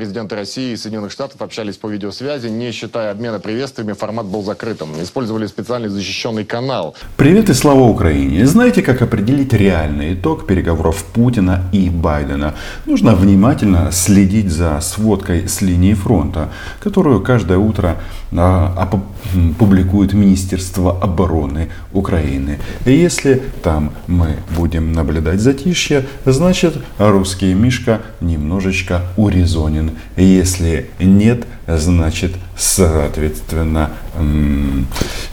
Президенты России и Соединенных Штатов общались по видеосвязи. Не считая обмена приветствиями, формат был закрытым. Использовали специальный защищенный канал. Привет и слава Украине! Знаете, как определить реальный итог переговоров Путина и Байдена? Нужно внимательно следить за сводкой с линии фронта, которую каждое утро а, публикует Министерство обороны Украины. И если там мы будем наблюдать затишье, значит русский Мишка немножечко урезонен. Если нет, значит соответственно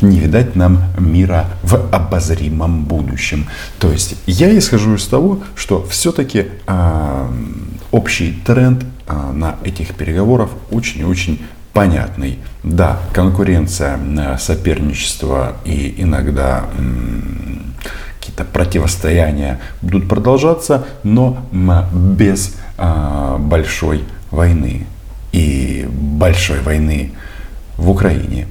не видать нам мира в обозримом будущем. То есть я исхожу из того, что все-таки а, общий тренд э, на этих переговорах очень-очень понятный. Да, конкуренция, э, соперничество и иногда какие-то противостояния будут продолжаться, но без а, большой войны и большой войны в Украине.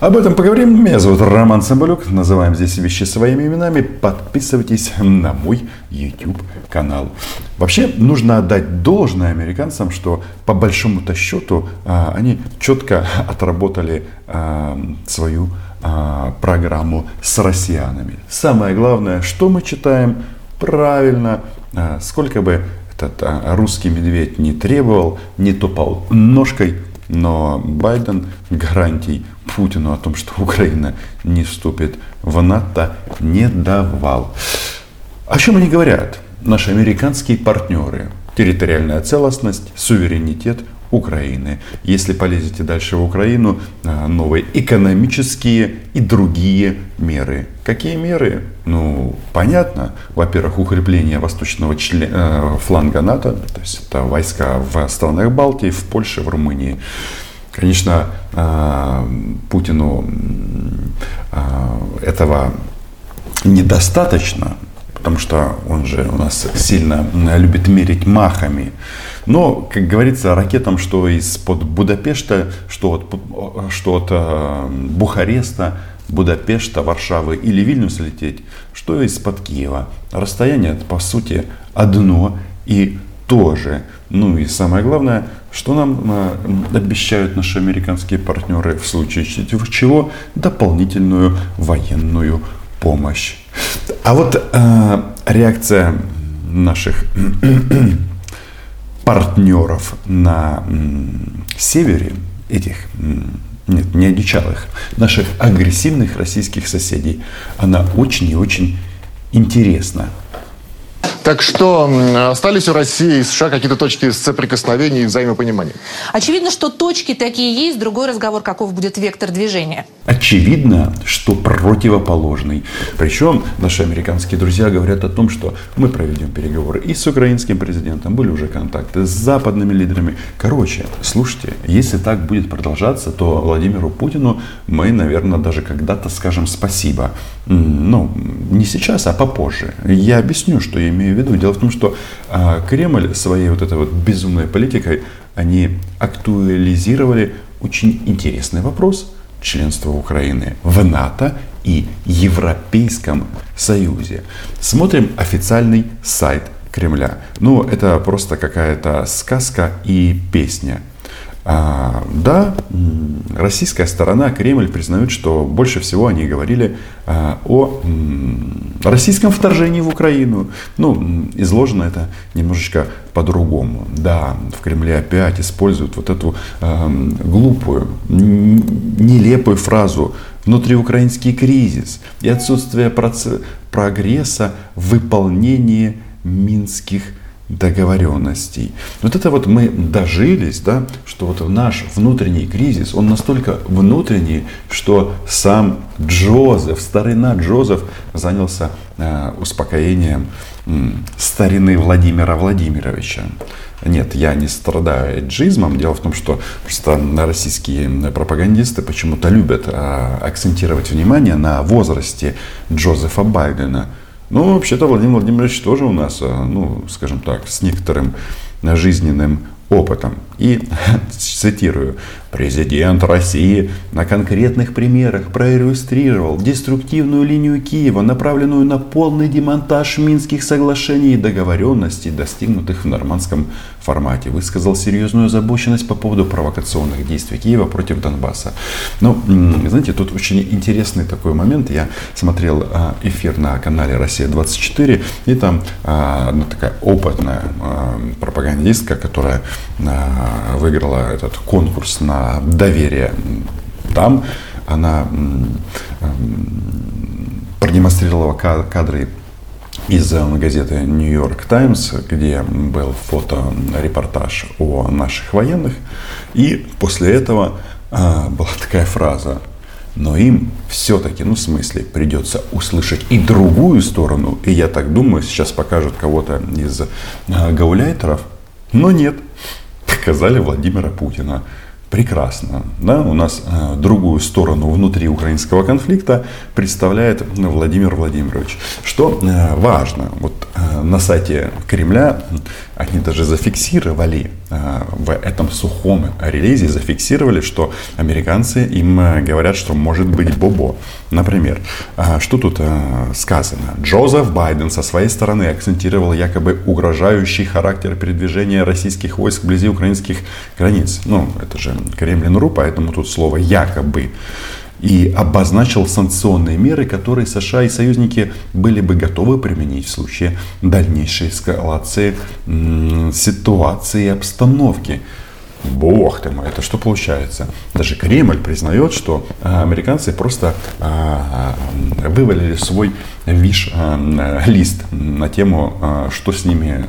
Об этом поговорим. Меня зовут Роман Самбалюк. Называем здесь вещи своими именами. Подписывайтесь на мой YouTube канал. Вообще нужно отдать должное американцам, что по большому-то счету а, они четко отработали а, свою а, программу с россиянами. Самое главное, что мы читаем правильно, сколько бы этот русский медведь не требовал, не топал ножкой, но Байден гарантий Путину о том, что Украина не вступит в НАТО, не давал. О чем они говорят? Наши американские партнеры. Территориальная целостность, суверенитет Украины. Если полезете дальше в Украину, а, новые экономические и другие меры. Какие меры? Ну, понятно. Во-первых, укрепление восточного член, э, фланга НАТО, то есть это войска в странах Балтии, в Польше, в Румынии. Конечно, а, Путину а, этого недостаточно, потому что он же у нас сильно любит мерить махами. Но, как говорится, ракетам, что из-под Будапешта, что от, что от а, Бухареста, Будапешта, Варшавы или Вильнюса лететь, что из-под Киева. Расстояние, по сути, одно и то же. Ну и самое главное, что нам э, обещают наши американские партнеры в случае чего? Дополнительную военную помощь. А вот э, реакция наших партнеров на севере, этих, нет, не одичалых, наших агрессивных российских соседей, она очень и очень интересна. Так что остались у России и США какие-то точки соприкосновения и взаимопонимания? Очевидно, что точки такие есть. Другой разговор, каков будет вектор движения. Очевидно, что противоположный. Причем наши американские друзья говорят о том, что мы проведем переговоры и с украинским президентом, были уже контакты с западными лидерами. Короче, слушайте, если так будет продолжаться, то Владимиру Путину мы, наверное, даже когда-то скажем спасибо. Ну, не сейчас, а попозже. Я объясню, что я имею в виду? Дело в том, что а, Кремль своей вот этой вот безумной политикой, они актуализировали очень интересный вопрос членства Украины в НАТО и Европейском Союзе. Смотрим официальный сайт Кремля. Ну, это просто какая-то сказка и песня. А, да, российская сторона, Кремль признают, что больше всего они говорили а, о российском вторжении в Украину. Ну, изложено это немножечко по-другому. Да, в Кремле опять используют вот эту а, глупую, нелепую фразу «внутриукраинский кризис» и отсутствие прогресса в выполнении минских договоренностей. Вот это вот мы дожились, да, что вот наш внутренний кризис, он настолько внутренний, что сам Джозеф, старина Джозеф занялся э, успокоением э, старины Владимира Владимировича. Нет, я не страдаю эйджизмом. Дело в том, что просто российские пропагандисты почему-то любят э, акцентировать внимание на возрасте Джозефа Байдена – ну, вообще-то Владимир Владимирович тоже у нас, э, ну, скажем так, с некоторым жизненным опытом. И цитирую, президент России на конкретных примерах проиллюстрировал деструктивную линию Киева, направленную на полный демонтаж Минских соглашений и договоренностей, достигнутых в нормандском формате высказал серьезную озабоченность по поводу провокационных действий Киева против Донбасса. Но, знаете, тут очень интересный такой момент. Я смотрел а, эфир на канале «Россия-24», и там а, одна такая опытная а, пропагандистка, которая выиграла этот конкурс на доверие там, она продемонстрировала кадры из э, газеты Нью-Йорк Таймс, где был фото-репортаж о наших военных. И после этого а, была такая фраза. Но им все-таки, ну в смысле, придется услышать и другую сторону. И я так думаю, сейчас покажут кого-то из а, гауляйтеров. Но нет, показали Владимира Путина прекрасно. Да? У нас э, другую сторону внутри украинского конфликта представляет Владимир Владимирович. Что э, важно, вот э, на сайте Кремля они даже зафиксировали э, в этом сухом релизе, зафиксировали, что американцы им э, говорят, что может быть Бобо. Например, э, что тут сказано? Джозеф Байден со своей стороны акцентировал якобы угрожающий характер передвижения российских войск вблизи украинских границ. Ну, это же Кремлин.ру, поэтому тут слово якобы и обозначил санкционные меры, которые США и союзники были бы готовы применить в случае дальнейшей эскалации ситуации и обстановки. Бог ты мой, это что получается? Даже Кремль признает, что а, американцы просто а, а, вывалили свой виш-лист на тему, что с ними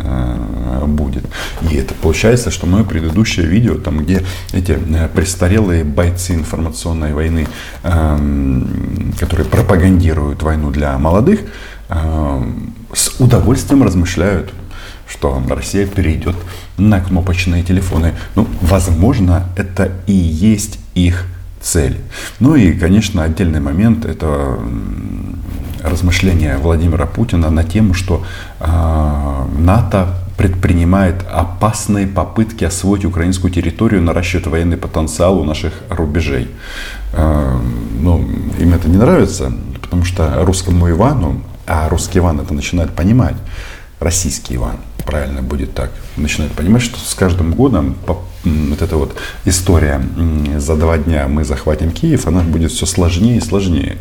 будет. И это получается, что мое предыдущее видео, там, где эти престарелые бойцы информационной войны, которые пропагандируют войну для молодых, с удовольствием размышляют что Россия перейдет на кнопочные телефоны. Ну, возможно, это и есть их цель. Ну и, конечно, отдельный момент – это размышления Владимира Путина на тему, что э, НАТО предпринимает опасные попытки освоить украинскую территорию, наращивать военный потенциал у наших рубежей. Э, ну, им это не нравится, потому что русскому Ивану, а русский Иван это начинает понимать, российский Иван – правильно будет так, начинают понимать, что с каждым годом вот эта вот история за два дня мы захватим Киев, она будет все сложнее и сложнее.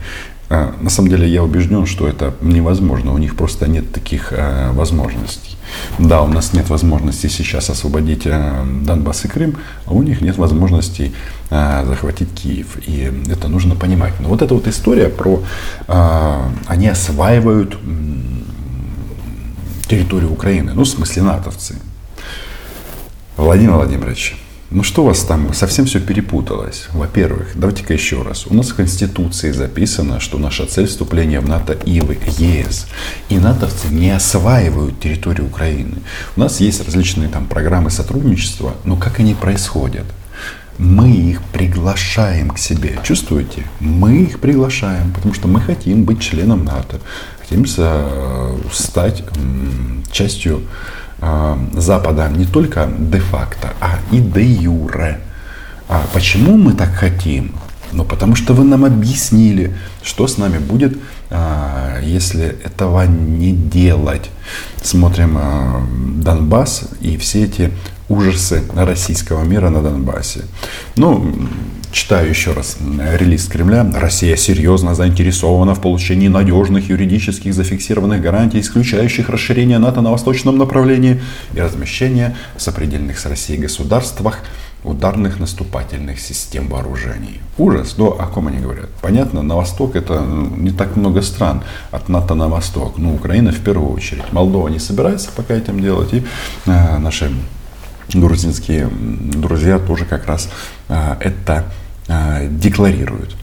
А, на самом деле я убежден, что это невозможно, у них просто нет таких а, возможностей. Да, у нас нет возможности сейчас освободить а, Донбасс и Крым, а у них нет возможности захватить Киев. И это нужно понимать. Но вот эта вот история про... Они осваивают территорию Украины, ну, в смысле натовцы. Владимир Владимирович, ну что у вас там, совсем все перепуталось. Во-первых, давайте-ка еще раз. У нас в Конституции записано, что наша цель вступления в НАТО и в ЕС. И натовцы не осваивают территорию Украины. У нас есть различные там программы сотрудничества, но как они происходят? Мы их приглашаем к себе. Чувствуете? Мы их приглашаем, потому что мы хотим быть членом НАТО стремимся э, стать частью э, Запада не только де-факто, а и де-юре. А почему мы так хотим? Ну, потому что вы нам объяснили, что с нами будет, а, если этого не делать. Смотрим Донбасс и все эти ужасы российского мира на Донбассе. Ну, читаю еще раз релиз Кремля. Россия серьезно заинтересована в получении надежных юридических зафиксированных гарантий, исключающих расширение НАТО на восточном направлении и размещение в сопредельных с Россией государствах ударных наступательных систем вооружений. Ужас, но о ком они говорят? Понятно, на восток это ну, не так много стран от НАТО на восток. Ну, Украина в первую очередь. Молдова не собирается пока этим делать. И э, наши грузинские друзья тоже как раз э, это э, декларируют.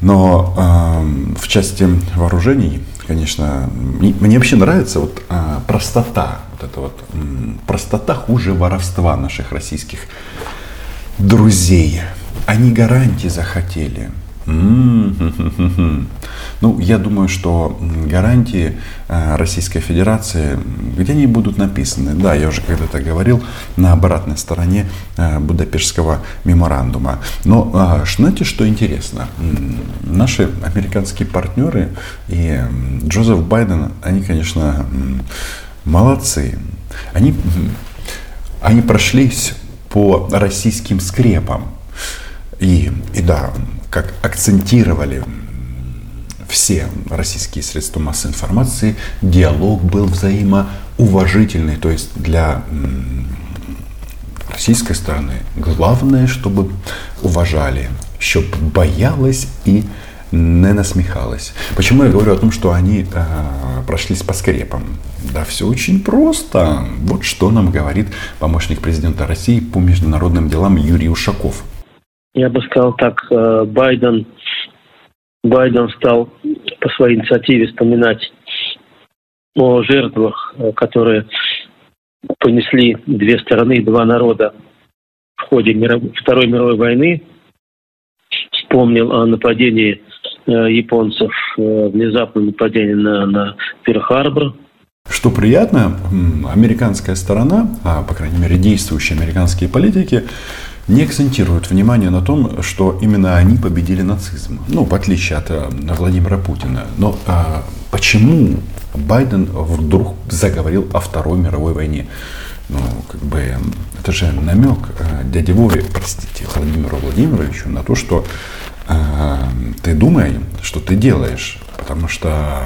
Но э, в части вооружений, конечно, мне, вообще нравится вот простота, вот эта вот простота хуже воровства наших российских друзей. Они гарантии захотели. Ну, я думаю, что гарантии э, Российской Федерации, где они будут написаны, да, я уже когда-то говорил, на обратной стороне э, Будапештского меморандума. Но а, знаете, что интересно? Наши американские партнеры и Джозеф Байден, они, конечно, молодцы. Они они прошлись по российским скрепам. И, и да, как акцентировали все российские средства массовой информации, диалог был взаимоуважительный. То есть для российской стороны главное, чтобы уважали, чтобы боялась и не насмехалась. Почему я говорю о том, что они э, прошлись по скрепам? Да все очень просто. Вот что нам говорит помощник президента России по международным делам Юрий Ушаков. Я бы сказал так, э, Байден, Байден стал по своей инициативе вспоминать о жертвах, э, которые понесли две стороны, два народа в ходе Второй мировой войны. Вспомнил о нападении э, японцев, внезапном нападении на, на Перл-Харбор, что приятно, американская сторона, а по крайней мере действующие американские политики, не акцентируют внимание на том, что именно они победили нацизм. Ну, в отличие от э, Владимира Путина. Но а, почему Байден вдруг заговорил о Второй мировой войне? Ну, как бы, это же намек э, дяде Вове, простите, Владимиру Владимировичу на то, что э, ты думай, что ты делаешь. Потому что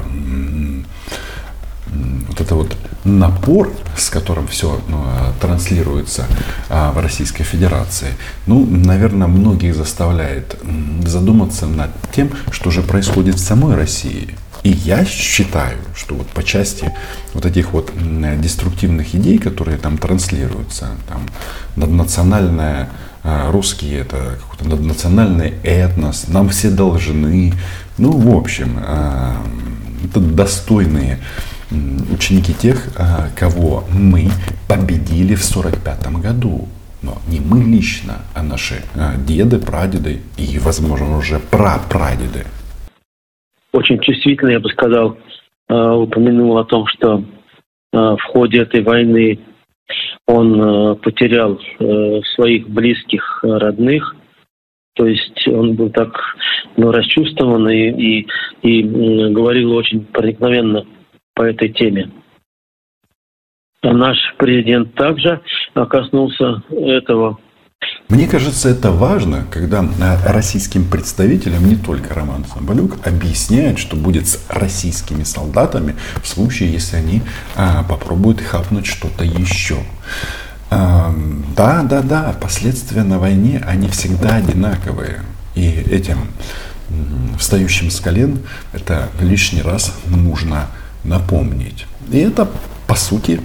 вот это вот напор, с которым все ну, транслируется а, в Российской Федерации, ну, наверное, многих заставляет задуматься над тем, что же происходит в самой России. И я считаю, что вот по части вот этих вот деструктивных идей, которые там транслируются, там наднациональная русские это какой-то наднациональный этнос, нам все должны, ну, в общем, а, это достойные ученики тех, а, кого мы победили в 1945 году. Но не мы лично, а наши а, деды, прадеды и, возможно, уже прапрадеды. Очень чувствительно, я бы сказал, а, упомянул о том, что в ходе этой войны он потерял своих близких, родных. То есть он был так ну, расчувствован и, и, и говорил очень проникновенно по этой теме. А наш президент также коснулся этого. Мне кажется, это важно, когда российским представителям, не только Роман Самбалюк, объясняет, что будет с российскими солдатами в случае, если они а, попробуют хапнуть что-то еще. А, да, да, да, последствия на войне, они всегда одинаковые. И этим встающим с колен это лишний раз нужно напомнить. И это, по сути,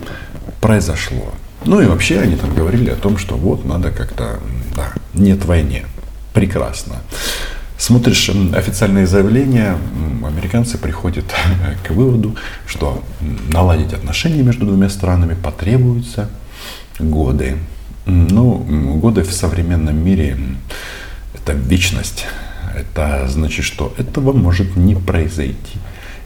произошло. Ну и вообще они там говорили о том, что вот надо как-то, да, нет войны. Прекрасно. Смотришь официальные заявления, американцы приходят к выводу, что наладить отношения между двумя странами потребуются годы. Ну, годы в современном мире – это вечность. Это значит, что этого может не произойти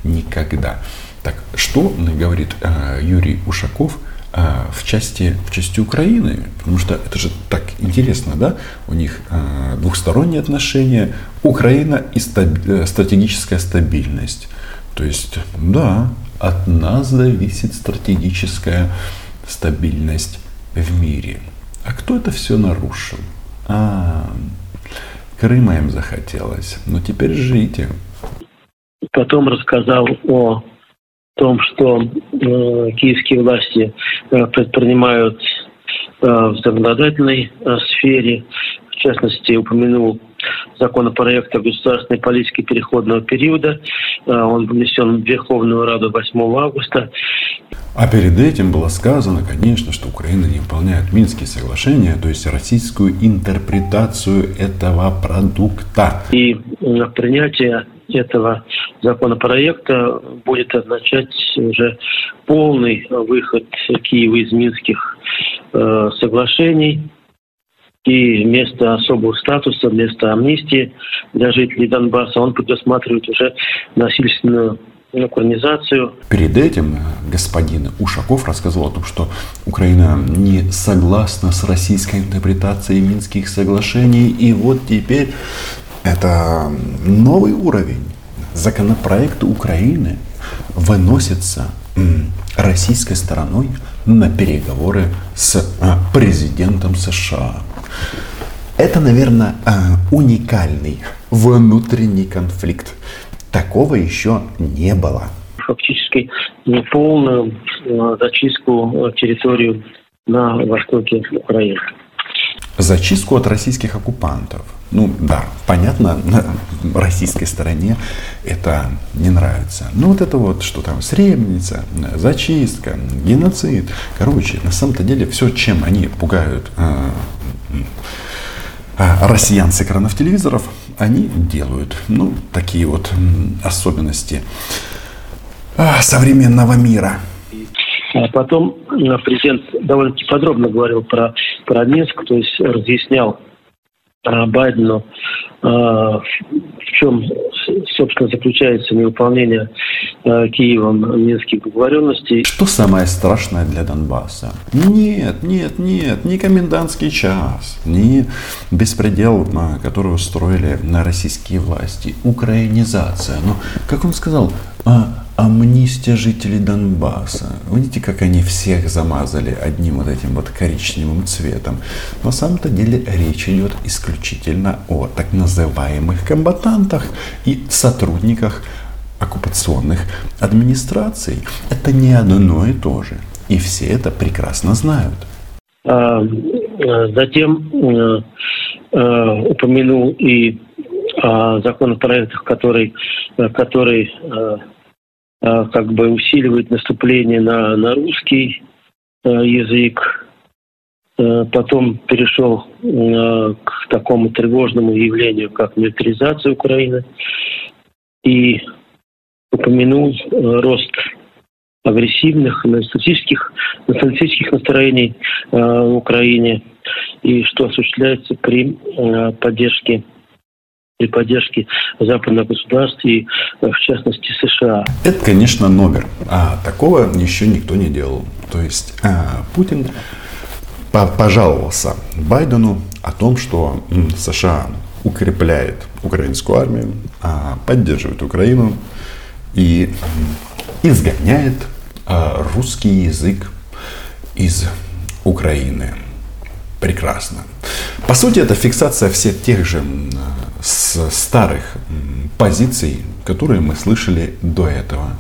никогда. Так, что говорит э, Юрий Ушаков э, в части, в части Украины? Потому что это же так интересно, да? У них э, двухсторонние отношения, Украина и стаб- стратегическая стабильность. То есть, да, от нас зависит стратегическая стабильность в мире. А кто это все нарушил? А, Крыма им захотелось. Ну теперь жите. Потом рассказал о том, что э, киевские власти э, предпринимают э, в законодательной э, сфере, в частности, упомянул законопроект о государственной политике переходного периода. Э, он внесен в Верховную Раду 8 августа. А перед этим было сказано, конечно, что Украина не выполняет Минские соглашения, то есть российскую интерпретацию этого продукта. И э, принятие этого законопроекта будет означать уже полный выход Киева из Минских э, соглашений и вместо особого статуса, вместо амнистии для жителей Донбасса он предусматривает уже насильственную украинизацию. Перед этим господин Ушаков рассказывал о том, что Украина не согласна с российской интерпретацией Минских соглашений. И вот теперь это новый уровень. Законопроект Украины выносится российской стороной на переговоры с а, президентом США. Это, наверное, а, уникальный внутренний конфликт. Такого еще не было. Фактически неполную э, зачистку территории на востоке Украины. Зачистку от российских оккупантов. Ну да, понятно, на российской стороне это не нравится. Но вот это вот, что там, сребница, зачистка, геноцид. Короче, на самом-то деле все, чем они пугают э, э, россиян с экранов телевизоров, они делают. Ну, такие вот особенности э, современного мира. А потом э, президент довольно-таки подробно говорил про, про Минск, то есть разъяснял э, Байдену, э, в чем, собственно, заключается невыполнение Киевом минских договоренностей. Что самое страшное для Донбасса? Нет, нет, нет, не комендантский час, не беспредел, который устроили на российские власти, украинизация. Но, как он сказал, а амнистия жителей Донбасса. Видите, как они всех замазали одним вот этим вот коричневым цветом. На самом-то деле речь идет исключительно о так называемых комбатантах и сотрудниках оккупационных администраций. Это не одно и то же. И все это прекрасно знают. А, э, затем э, э, упомянул и о законопроектах, который, который как бы усиливает наступление на, на русский э, язык. Э, потом перешел к такому тревожному явлению, как милитаризация Украины. И упомянул рост агрессивных националистических, националистических настроений в Украине и что осуществляется при поддержке при поддержке западных государств и, э, в частности, США. Это, конечно, номер. А такого еще никто не делал. То есть а, Путин пожаловался Байдену о том, что США укрепляет украинскую армию, а, поддерживает Украину и изгоняет а, русский язык из Украины. Прекрасно. По сути, это фиксация всех тех же с старых позиций, которые мы слышали до этого.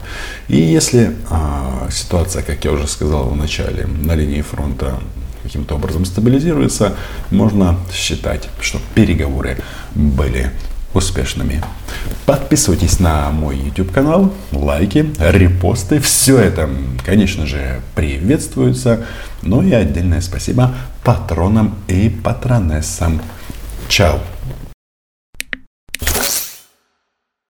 И если а, ситуация, как я уже сказал в начале, на линии фронта каким-то образом стабилизируется, можно считать, что переговоры были успешными. Подписывайтесь на мой YouTube канал, лайки, репосты. Все это, конечно же, приветствуется. Ну и отдельное спасибо патронам и патронессам. Чао!